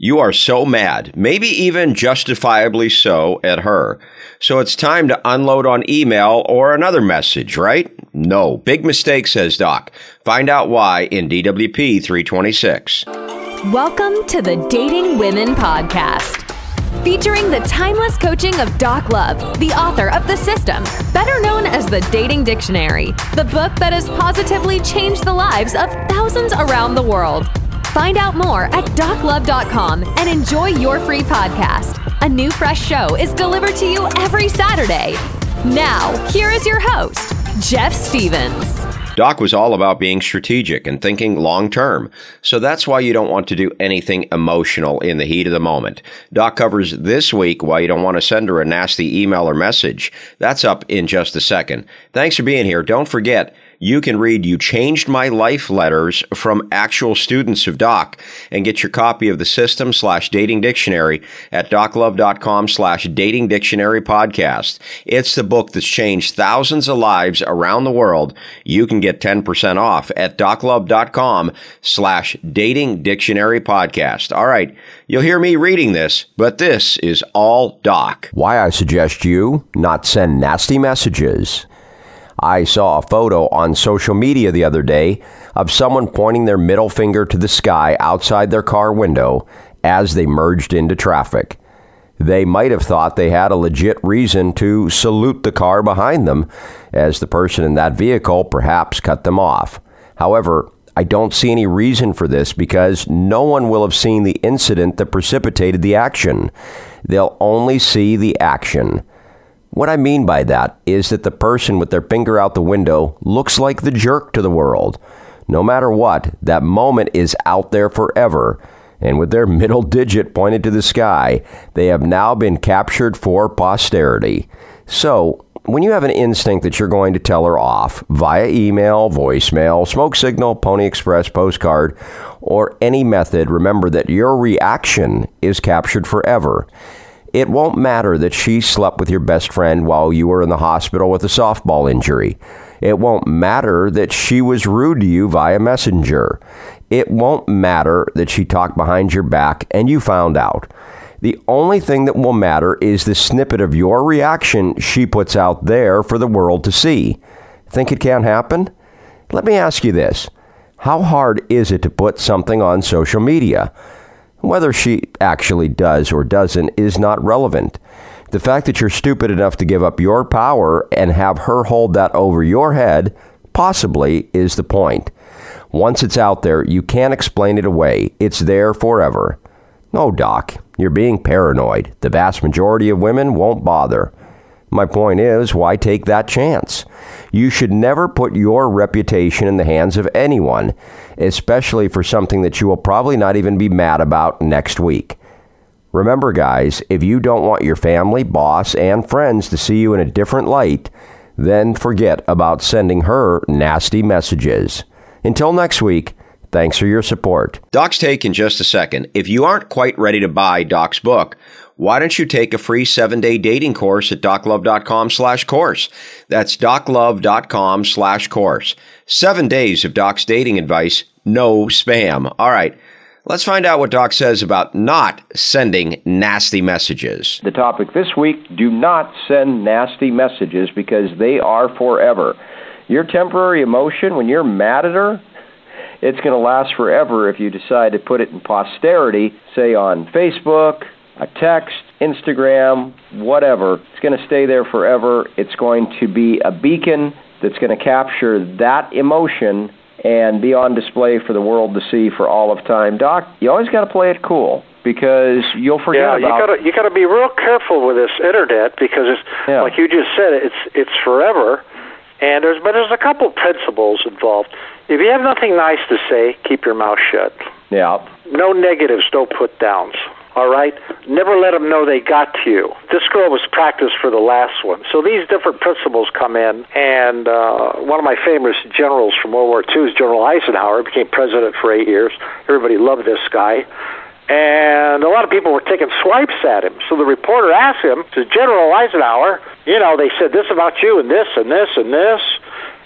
You are so mad, maybe even justifiably so, at her. So it's time to unload on email or another message, right? No. Big mistake, says Doc. Find out why in DWP 326. Welcome to the Dating Women Podcast. Featuring the timeless coaching of Doc Love, the author of The System, better known as the Dating Dictionary, the book that has positively changed the lives of thousands around the world. Find out more at doclove.com and enjoy your free podcast. A new fresh show is delivered to you every Saturday. Now, here is your host, Jeff Stevens. Doc was all about being strategic and thinking long term. So that's why you don't want to do anything emotional in the heat of the moment. Doc covers this week why you don't want to send her a nasty email or message. That's up in just a second. Thanks for being here. Don't forget, you can read You Changed My Life letters from actual students of Doc and get your copy of the system slash dating dictionary at doclove.com slash dating dictionary podcast. It's the book that's changed thousands of lives around the world. You can get 10% off at doclove.com slash dating dictionary podcast. All right. You'll hear me reading this, but this is all Doc. Why I suggest you not send nasty messages. I saw a photo on social media the other day of someone pointing their middle finger to the sky outside their car window as they merged into traffic. They might have thought they had a legit reason to salute the car behind them, as the person in that vehicle perhaps cut them off. However, I don't see any reason for this because no one will have seen the incident that precipitated the action. They'll only see the action. What I mean by that is that the person with their finger out the window looks like the jerk to the world. No matter what, that moment is out there forever. And with their middle digit pointed to the sky, they have now been captured for posterity. So, when you have an instinct that you're going to tell her off via email, voicemail, smoke signal, Pony Express, postcard, or any method, remember that your reaction is captured forever. It won't matter that she slept with your best friend while you were in the hospital with a softball injury. It won't matter that she was rude to you via messenger. It won't matter that she talked behind your back and you found out. The only thing that will matter is the snippet of your reaction she puts out there for the world to see. Think it can't happen? Let me ask you this How hard is it to put something on social media? Whether she actually does or doesn't is not relevant. The fact that you're stupid enough to give up your power and have her hold that over your head possibly is the point. Once it's out there, you can't explain it away. It's there forever. No, Doc, you're being paranoid. The vast majority of women won't bother. My point is, why take that chance? You should never put your reputation in the hands of anyone, especially for something that you will probably not even be mad about next week. Remember, guys, if you don't want your family, boss, and friends to see you in a different light, then forget about sending her nasty messages. Until next week, thanks for your support. Doc's take in just a second. If you aren't quite ready to buy Doc's book, why don't you take a free seven day dating course at doclove.com slash course? That's doclove.com slash course. Seven days of Doc's dating advice, no spam. All right. Let's find out what Doc says about not sending nasty messages. The topic this week do not send nasty messages because they are forever. Your temporary emotion, when you're mad at her, it's going to last forever if you decide to put it in posterity, say on Facebook, a text, Instagram, whatever. It's going to stay there forever. It's going to be a beacon that's going to capture that emotion and be on display for the world to see for all of time. Doc, you always got to play it cool because you'll forget yeah, about. you gotta you gotta be real careful with this internet because it's Yeah. like you just said, it's it's forever, and there's but there's a couple principles involved. If you have nothing nice to say, keep your mouth shut. Yeah. No negatives, no put downs. All right? Never let them know they got to you. This girl was practiced for the last one. So these different principles come in, and uh, one of my famous generals from World War II is General Eisenhower. Became president for eight years. Everybody loved this guy. And a lot of people were taking swipes at him. So the reporter asked him, says, General Eisenhower, you know, they said this about you and this and this and this.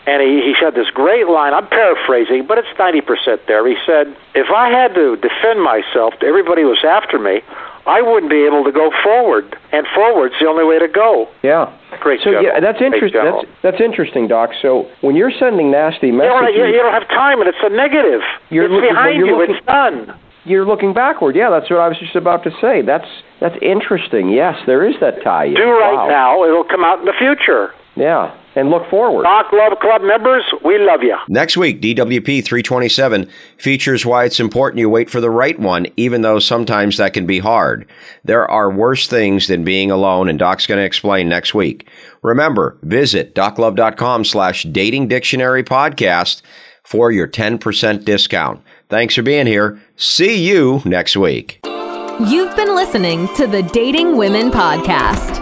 And he, he said this great line. I'm paraphrasing, but it's 90% there. He said, If I had to defend myself to everybody who was after me, I wouldn't be able to go forward, and forward's the only way to go. Yeah. Great So general. yeah, that's interesting. That's that's interesting, Doc. So when you're sending nasty You don't, messages, you, don't have time, and it's a negative. You're it's looking- behind well, you. you're It's done. you're looking backward. Yeah, that's what I was just about to say. That's that's interesting. Yes, there is that tie. Do right wow. now. It'll come out in the future. Yeah, and look forward. Doc Love Club members, we love you. Next week, DWP 327 features why it's important you wait for the right one, even though sometimes that can be hard. There are worse things than being alone, and Doc's going to explain next week. Remember, visit doclove.com slash dating dictionary podcast for your 10% discount. Thanks for being here. See you next week. You've been listening to the Dating Women Podcast.